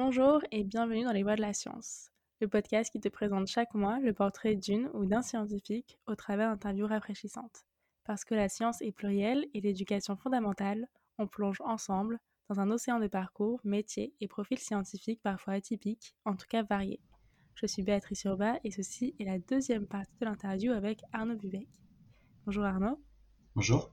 Bonjour et bienvenue dans les voies de la science, le podcast qui te présente chaque mois le portrait d'une ou d'un scientifique au travers d'interviews rafraîchissantes. Parce que la science est plurielle et l'éducation fondamentale, on plonge ensemble dans un océan de parcours, métiers et profils scientifiques parfois atypiques, en tout cas variés. Je suis Béatrice Urba et ceci est la deuxième partie de l'interview avec Arnaud Bubec. Bonjour Arnaud. Bonjour.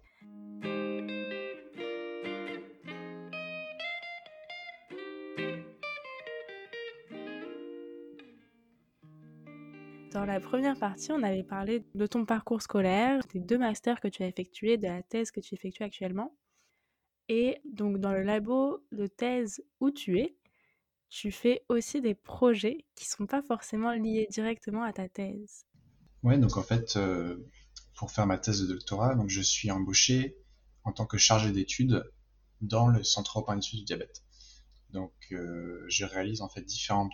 Dans la première partie, on avait parlé de ton parcours scolaire, des deux masters que tu as effectués, de la thèse que tu effectues actuellement. Et donc dans le labo de thèse où tu es, tu fais aussi des projets qui ne sont pas forcément liés directement à ta thèse. Oui, donc en fait, euh, pour faire ma thèse de doctorat, donc je suis embauché en tant que chargé d'études dans le Centre européen d'études du diabète. Donc euh, je réalise en fait différents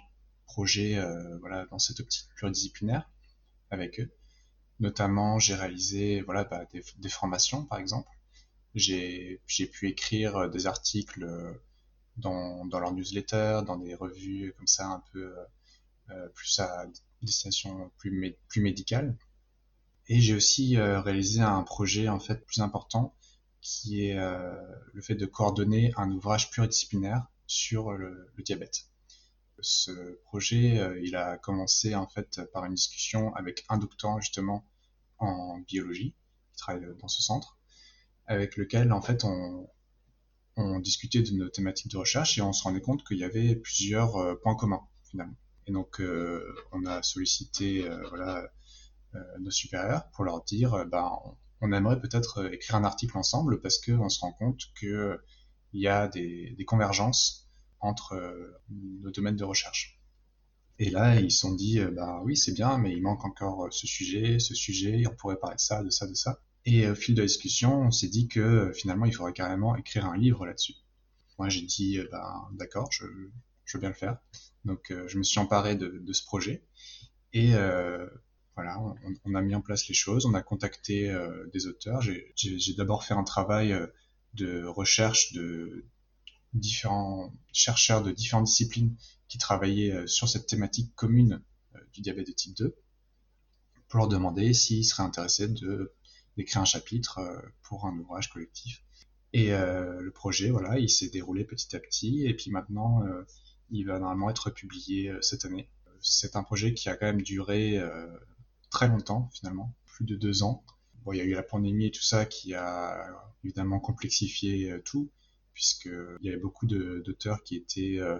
projets euh, voilà, dans cette optique pluridisciplinaire avec eux. Notamment, j'ai réalisé voilà, bah, des, formations, par exemple. J'ai pu écrire euh, des articles euh, dans, dans leur newsletter, dans des revues comme ça, un peu plus à destination plus, plus médicale. Et j'ai aussi réalisé un projet en fait plus important qui est le fait de coordonner un ouvrage pluridisciplinaire sur le diabète ce projet, euh, il a commencé en fait par une discussion avec un doctorant justement en biologie qui travaille dans ce centre, avec lequel en fait on, discutait de nos thématiques de recherche et on se rendait compte qu'il y avait plusieurs euh, points communs finalement. Et donc euh, on a sollicité voilà nos supérieurs pour leur dire ben on aimerait peut-être écrire un article ensemble parce qu'on se rend compte qu'il y a des convergences entre euh, nos domaines de recherche. Et là, ils se sont dit, euh, bah oui, c'est bien, mais il manque encore euh, ce sujet, ce sujet, on pourrait parler de ça, de ça, de ça. Et au fil de la discussion, on s'est dit que finalement, il faudrait carrément écrire un livre là-dessus. Moi, j'ai dit, bah, d'accord, je, veux bien le faire. Donc, je me suis emparé de, ce projet. Et voilà, on, a mis en place les choses, on a contacté des auteurs. J'ai d'abord fait un travail de recherche de, différents chercheurs de différentes disciplines qui travaillaient euh, sur cette thématique commune euh, du diabète de type 2 pour leur demander s'ils seraient intéressés d'écrire un chapitre euh, pour un ouvrage collectif. Et le projet, voilà, il s'est déroulé petit à petit, et puis maintenant, il va normalement être publié cette année. C'est un projet qui a quand même duré très longtemps, finalement, plus de deux ans. Bon, il y a eu la pandémie et tout ça qui a évidemment complexifié tout, puisqu'il y avait beaucoup d'auteurs qui étaient euh,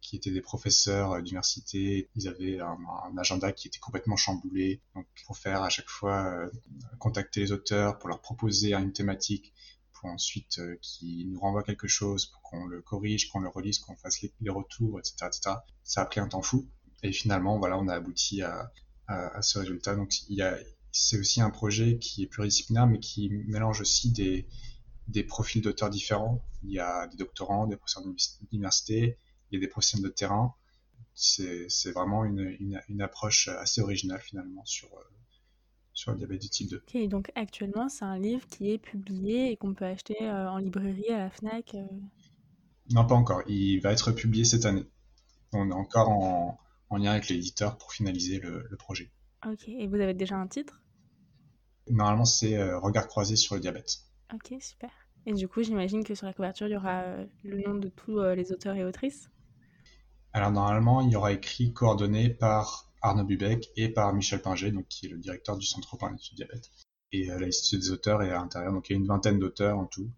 qui étaient des professeurs euh, d'université. Ils avaient un, agenda qui était complètement chamboulé. Donc, pour faire à chaque fois euh, contacter les auteurs pour leur proposer une thématique, pour ensuite qu'ils nous renvoient quelque chose, pour qu'on le corrige, qu'on le relise, qu'on fasse les, retours, etc., etc. Ça a pris un temps fou. Et finalement, voilà, on a abouti à, ce résultat. Donc, c'est aussi un projet qui est pluridisciplinaire, mais qui mélange aussi des, des profils d'auteurs différents. Il y a des doctorants, des professeurs d'université, il y a des professionnels de terrain. C'est vraiment une, une, approche assez originale finalement sur, euh, sur le diabète du type 2. Ok, donc actuellement c'est un livre qui est publié et qu'on peut acheter euh, en librairie à la FNAC euh. Non, pas encore. Il va être publié cette année. On est encore en, en lien avec l'éditeur pour finaliser le, le, projet. Ok, et vous avez déjà un titre? Normalement c'est Regard croisé sur le diabète. Ok, super. Et du coup, j'imagine que sur la couverture, il y aura euh, le nom de tous euh, les auteurs et autrices? Alors normalement, il y aura écrit coordonné par Arnaud Bubec et par Michel Pinger, donc qui est le directeur du Centre européen d'études diabète. Et euh, la liste des auteurs est à l'intérieur, donc il y a une vingtaine d'auteurs en tout,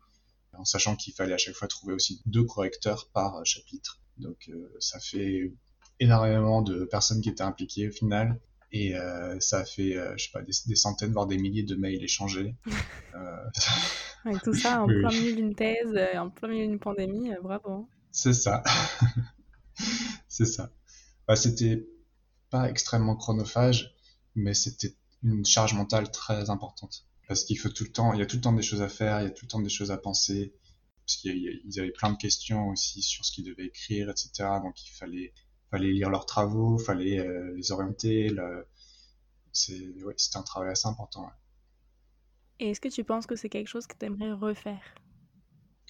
en sachant qu'il fallait à chaque fois trouver aussi deux correcteurs par chapitre. Donc ça fait énormément de personnes qui étaient impliquées au final. Et euh, ça a fait, euh, je sais pas, des, centaines, voire des milliers de mails échangés. euh... tout ça en plein milieu d'une thèse, euh, en plein milieu d'une pandémie, bravo. C'est ça. c'est ça. Bah, c'était pas extrêmement chronophage, mais c'était une charge mentale très importante. Parce qu'il faut tout le temps, il y a tout le temps des choses à faire, il y a tout le temps des choses à penser. Parce qu'ils avaient plein de questions aussi sur ce qu'ils devaient écrire, etc. Donc il fallait fallait lire leurs travaux, fallait euh, les orienter. Le... C'était ouais, un travail assez important. Et est-ce que tu penses que c'est quelque chose que tu aimerais refaire?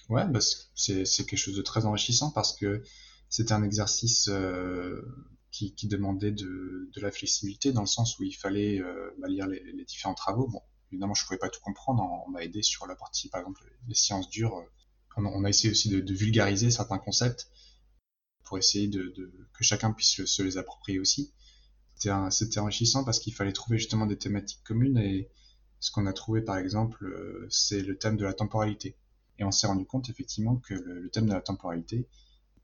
Ouais, bah, c'est quelque chose de très enrichissant parce que C'était un exercice qui, demandait de, la flexibilité dans le sens où il fallait bah, lire les, les, différents travaux. Bon, évidemment, je pouvais pas tout comprendre. On m'a aidé sur la partie, par exemple, les sciences dures. On, a essayé aussi de, vulgariser certains concepts pour essayer de, que chacun puisse se les approprier aussi. C'était enrichissant parce qu'il fallait trouver justement des thématiques communes et ce qu'on a trouvé par exemple, euh, c'est le thème de la temporalité. Et on s'est rendu compte effectivement que le, thème de la temporalité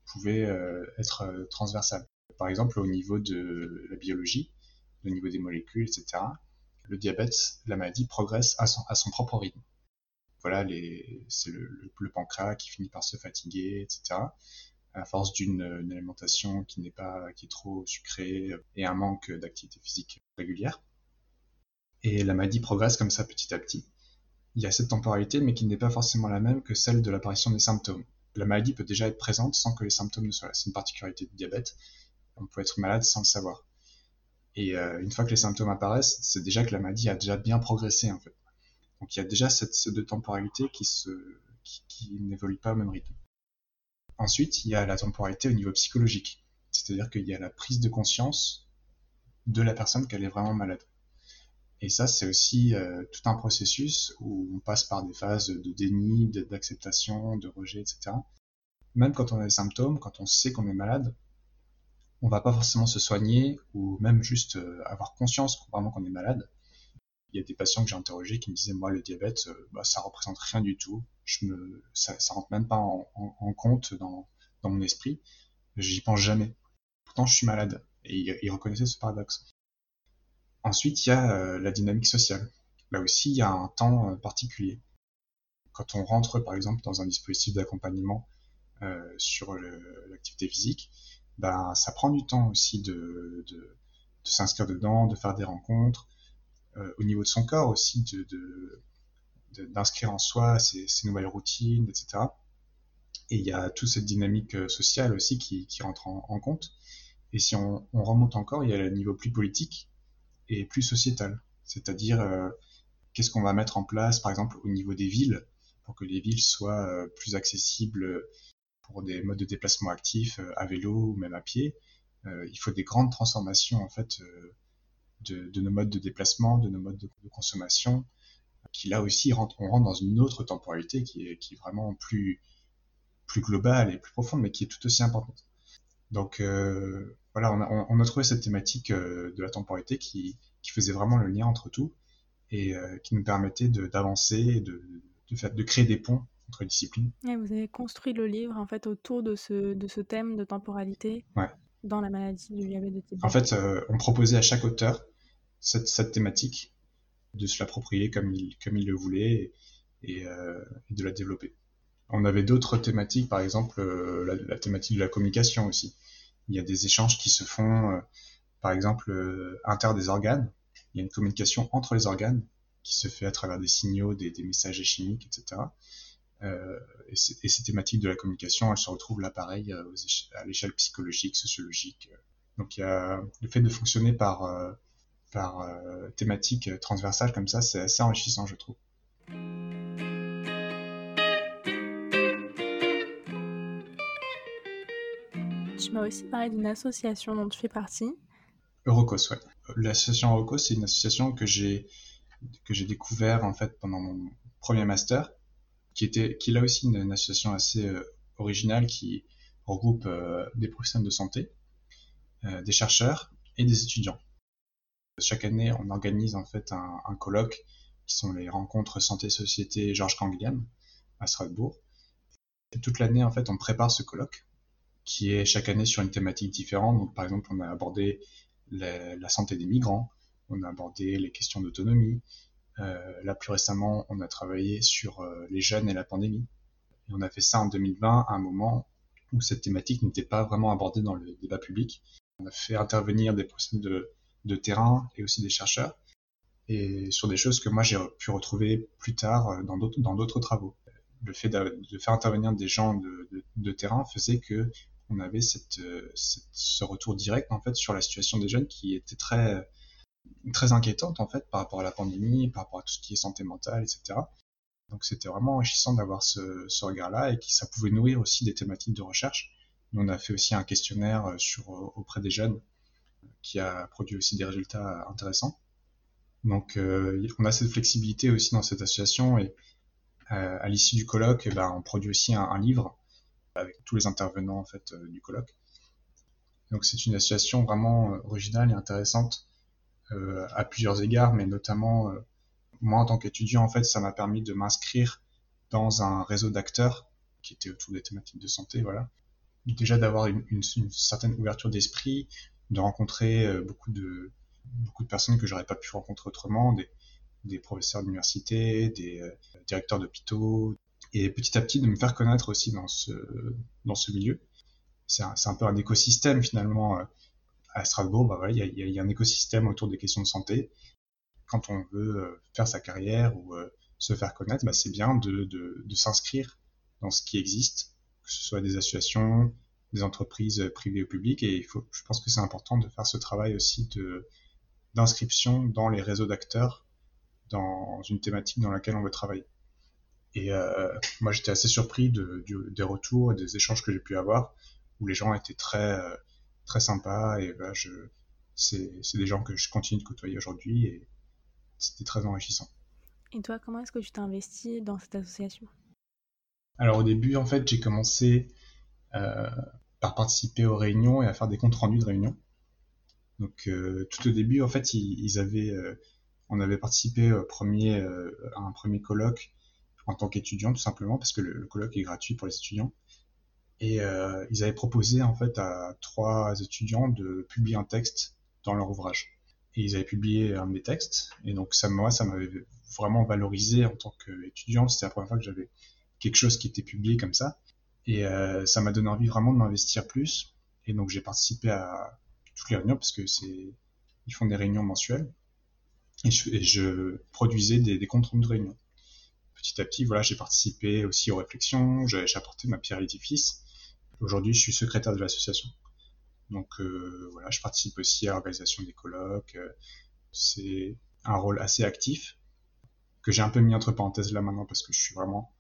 pouvait euh, être euh, transversal. Par exemple, au niveau de la biologie, au niveau des molécules, etc., le diabète, la maladie progresse à son, à son propre rythme. Voilà, c'est le, le, pancréas qui finit par se fatiguer, etc. À force d'une alimentation qui n'est pas, qui est trop sucrée et un manque d'activité physique régulière. Et la maladie progresse comme ça petit à petit. Il y a cette temporalité, mais qui n'est pas forcément la même que celle de l'apparition des symptômes. La maladie peut déjà être présente sans que les symptômes ne soient là. C'est une particularité du diabète. On peut être malade sans le savoir. Et euh, une fois que les symptômes apparaissent, c'est déjà que la maladie a déjà bien progressé en fait. Donc il y a déjà cette, cette de temporalité qui se qui, qui n'évolue pas au même rythme. Ensuite, il y a la temporalité au niveau psychologique, c'est-à-dire qu'il y a la prise de conscience de la personne qu'elle est vraiment malade. Et ça, c'est aussi euh, tout un processus où on passe par des phases de déni, d'acceptation, de rejet, etc. Même quand on a des symptômes, quand on sait qu'on est malade, on va pas forcément se soigner ou même juste euh, avoir conscience vraiment qu'on est malade. Il y a des patients que j'ai interrogés qui me disaient moi le diabète, euh, bah, ça représente rien du tout, ça, ça rentre même pas en, compte dans, mon esprit, j'y pense jamais. Pourtant je suis malade et ils reconnaissaient ce paradoxe. Ensuite, il y a euh, la dynamique sociale. Là aussi, il y a un temps euh, particulier. Quand on rentre, par exemple, dans un dispositif d'accompagnement euh, sur l'activité physique, ben, ça prend du temps aussi de s'inscrire dedans, de faire des rencontres. Euh, au niveau de son corps aussi, de, d'inscrire en soi ces, nouvelles routines, etc. Et il y a toute cette dynamique sociale aussi qui, qui rentre en, compte. Et si on, on, remonte encore, il y a le niveau plus politique, et plus sociétal. C'est-à-dire, euh, qu'est-ce qu'on va mettre en place, par exemple, au niveau des villes, pour que les villes soient euh, plus accessibles pour des modes de déplacement actifs, euh, à vélo ou même à pied. il faut des grandes transformations, en fait, de, de, nos modes de déplacement, de nos modes de, consommation, qui là aussi, rentre, on rentre dans une autre temporalité qui est, qui est vraiment plus, plus globale et plus profonde, mais qui est tout aussi importante. Donc euh, voilà, on a, on a, trouvé cette thématique euh, de la temporalité qui, qui, faisait vraiment le lien entre tout et euh, qui nous permettait d'avancer et de, de, faire, de créer des ponts entre disciplines. Et vous avez construit le livre en fait autour de ce, de ce thème de temporalité ouais. Dans la maladie du diabète de type En fait, on proposait à chaque auteur cette, thématique de se l'approprier comme il, le voulait et, et, de la développer. On avait d'autres thématiques, par exemple euh, la, thématique de la communication aussi. Il y a des échanges qui se font, euh, par exemple, euh, inter des organes. Il y a une communication entre les organes qui se fait à travers des signaux, des messages chimiques, etc. Euh, et, ces thématiques de la communication, elles se retrouvent là pareil à l'échelle psychologique, sociologique. Donc il y a le fait de fonctionner par, par thématique transversale comme ça, c'est assez enrichissant, je trouve. Tu m'as aussi parlé d'une association dont tu fais partie. Eurocos, ouais. L'association Eurocos, c'est une association que j'ai que j'ai découvert en fait pendant mon premier master, qui était est là aussi une, association assez euh, originale qui regroupe euh, des professionnels de santé, euh, des chercheurs et des étudiants. Chaque année, on organise en fait un, colloque qui sont les rencontres santé-société Georges Canguilhem à Strasbourg. Toute l'année, en fait, on prépare ce colloque qui est chaque année sur une thématique différente. Donc, par exemple, on a abordé la santé des migrants, on a abordé les questions d'autonomie. Euh, là, plus récemment, on a travaillé sur euh, les jeunes et la pandémie. Et on a fait ça en 2020, à un moment où cette thématique n'était pas vraiment abordée dans le débat public. On a fait intervenir des professionnels de, terrain et aussi des chercheurs, et sur des choses que moi j'ai pu retrouver plus tard euh, dans d'autres travaux. Le fait de, faire intervenir des gens de, terrain faisait que on avait ce retour direct en fait sur la situation des jeunes qui était très très inquiétante en fait par rapport à la pandémie, par rapport à tout ce qui est santé mentale, etc. Donc c'était vraiment enrichissant d'avoir ce, regard-là et que ça pouvait nourrir aussi des thématiques de recherche On a fait aussi un questionnaire sur, auprès des jeunes qui a produit aussi des résultats intéressants. Donc, on a cette flexibilité aussi dans cette association et à l'issue du colloque, eh ben, on produit aussi un, livre avec tous les intervenants en fait du colloque. Donc, c'est une association vraiment originale et intéressante euh, à plusieurs égards, mais notamment euh, moi en tant qu'étudiant, en fait, ça m'a permis de m'inscrire dans un réseau d'acteurs qui était autour des thématiques de santé, voilà. Déjà d'avoir une, une, une, certaine ouverture d'esprit, de rencontrer euh, beaucoup de beaucoup de personnes que j'aurais pas pu rencontrer autrement, des, des professeurs d'université, des euh, directeurs d'hôpitaux, et petit à petit de me faire connaître aussi dans ce dans ce milieu. C'est un, un, peu un écosystème finalement à Strasbourg, bah il y, a, un écosystème autour des questions de santé. Quand on veut euh, faire sa carrière ou euh, se faire connaître, bah, c'est bien de, s'inscrire dans ce qui existe, que ce soit des associations, des entreprises privées ou publiques. Et je pense que c'est important de faire ce travail aussi d'inscription dans les réseaux d'acteurs dans une thématique dans laquelle on veut travailler. Et euh, moi, j'étais assez surpris de, des retours et des échanges que j'ai pu avoir, où les gens étaient très euh, très sympa et bah, je, c'est, c'est des gens que je continue de côtoyer aujourd'hui et c'était très enrichissant. Et toi, comment est-ce que tu t'es investi dans cette association? Alors au début, en fait, j'ai commencé euh, par participer aux réunions et à faire des comptes rendus de réunions. Donc euh, tout au début, en fait, ils, ils avaient, euh, on avait participé au premier, à un premier colloque en tant qu'étudiant, tout simplement, parce que le, le colloque est gratuit pour les étudiants. Et euh, ils avaient proposé en fait à trois étudiants de publier un texte dans leur ouvrage. Et ils avaient publié un de mes textes. Et donc ça, moi, ça m'avait vraiment valorisé en tant qu'étudiant. C'était la première fois que j'avais quelque chose qui était publié comme ça. Et euh, ça m'a donné envie vraiment de m'investir plus. Et donc j'ai participé à toutes les réunions parce que c'est ils font des réunions mensuelles. Et je, et je produisais des, des comptes rendus de réunions. Petit à petit, voilà, j'ai participé aussi aux réflexions, j'ai apporté ma pierre à l'édifice. Aujourd'hui, je suis secrétaire de l'association. Donc euh, voilà, je participe aussi à l'organisation des colloques. Euh, c'est un rôle assez actif que j'ai un peu mis entre parenthèses là maintenant parce que je suis vraiment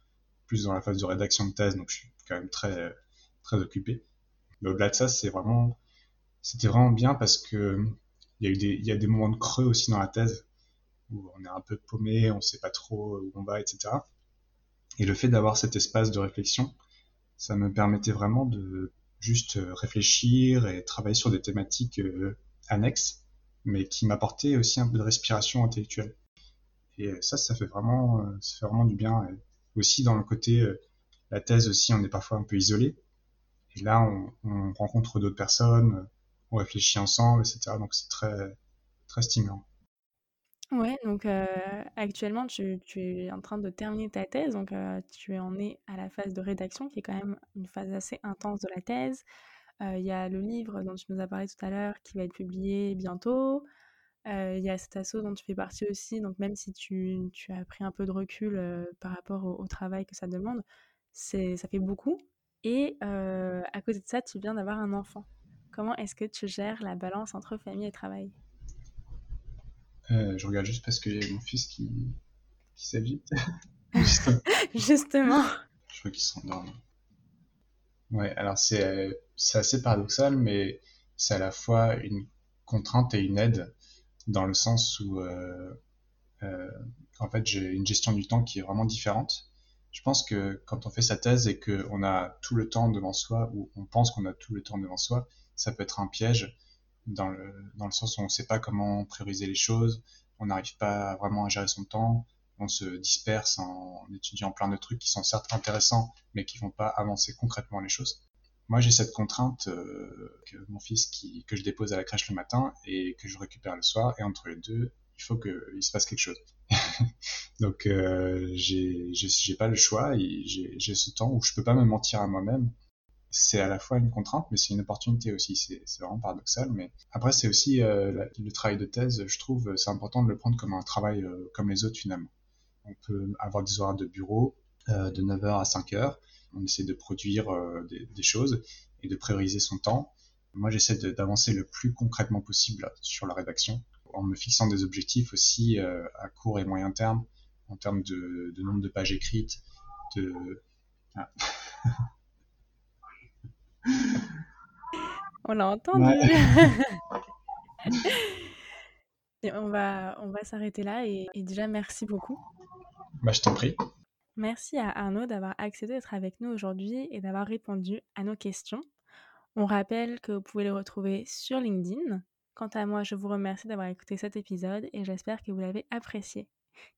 plus dans la phase de rédaction de thèse, donc je suis quand même très très occupé. Mais au-delà de ça, c'est vraiment c'était vraiment bien parce que il y a eu des il y a des moments de creux aussi dans la thèse où on est un peu paumé, on sait pas trop où on va, etc. Et le fait d'avoir cet espace de réflexion, ça me permettait vraiment de juste euh, réfléchir et travailler sur des thématiques euh, annexes, mais qui m'apportaient aussi un peu de respiration intellectuelle. Et ça, ça fait vraiment, euh, ça fait vraiment du bien. Aussi dans le côté, la thèse aussi, on est parfois un peu isolé. Et là, on, on rencontre d'autres personnes, on réfléchit ensemble, etc. Donc c'est très, très stimulant. Ouais, donc actuellement, tu, es en train de terminer ta thèse, donc tu en es à la phase de rédaction, qui est quand même une phase assez intense de la thèse. Il y a le livre dont tu nous as parlé tout à l'heure, qui va être publié bientôt. Il y a cet assaut dont tu fais partie aussi, donc même si tu, as pris un peu de recul par rapport au, travail que ça demande, ça fait beaucoup. Et à côté de ça, tu viens d'avoir un enfant. Comment est-ce que tu gères la balance entre famille et travail? Euh, je regarde juste parce que j'ai mon fils qui, qui s'agite. Justement. Je crois qu'il s'endort. Ouais, alors c'est assez paradoxal, mais c'est à la fois une contrainte et une aide, dans le sens où, euh, euh, en fait, j'ai une gestion du temps qui est vraiment différente. Je pense que quand on fait sa thèse et qu'on a tout le temps devant soi, ou on pense qu'on a tout le temps devant soi, ça peut être un piège dans le, sens où on ne sait pas comment prioriser les choses, on n'arrive pas vraiment à gérer son temps, on se disperse en étudiant plein de trucs qui sont certes intéressants, mais qui vont pas avancer concrètement les choses. Moi, j'ai cette contrainte euh, que mon fils que je dépose à la crèche le matin et que je récupère le soir, et entre les deux, il faut qu'il se passe quelque chose. Donc, euh, j'ai pas le choix, j'ai ce temps où je peux pas me mentir à moi-même c'est à la fois une contrainte, mais c'est une opportunité aussi. C'est vraiment paradoxal. Mais après, c'est aussi euh, le travail de thèse. Je trouve c'est important de le prendre comme un travail euh, comme les autres finalement. On peut avoir des horaires de bureau euh, de 9h à 5h. On essaie de produire euh, des, des, choses et de prioriser son temps. Moi, j'essaie d'avancer le plus concrètement possible sur la rédaction, en me fixant des objectifs aussi euh, à court et moyen terme, en termes de, de nombre de pages écrites, de... Ah. On l'a entendu. et on va, on va s'arrêter là et, et, déjà merci beaucoup. Bah, je t'en prie. Merci à Arnaud d'avoir accepté d'être avec nous aujourd'hui et d'avoir répondu à nos questions. On rappelle que vous pouvez le retrouver sur LinkedIn. Quant à moi, je vous remercie d'avoir écouté cet épisode et j'espère que vous l'avez apprécié.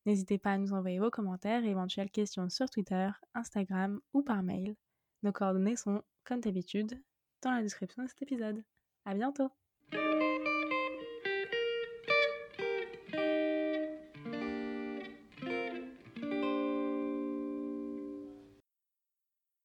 N'hésitez pas à nous envoyer vos commentaires et éventuelles questions sur Twitter, Instagram ou par mail. Nos coordonnées sont, comme d'habitude, dans la description de cet épisode. À bientôt!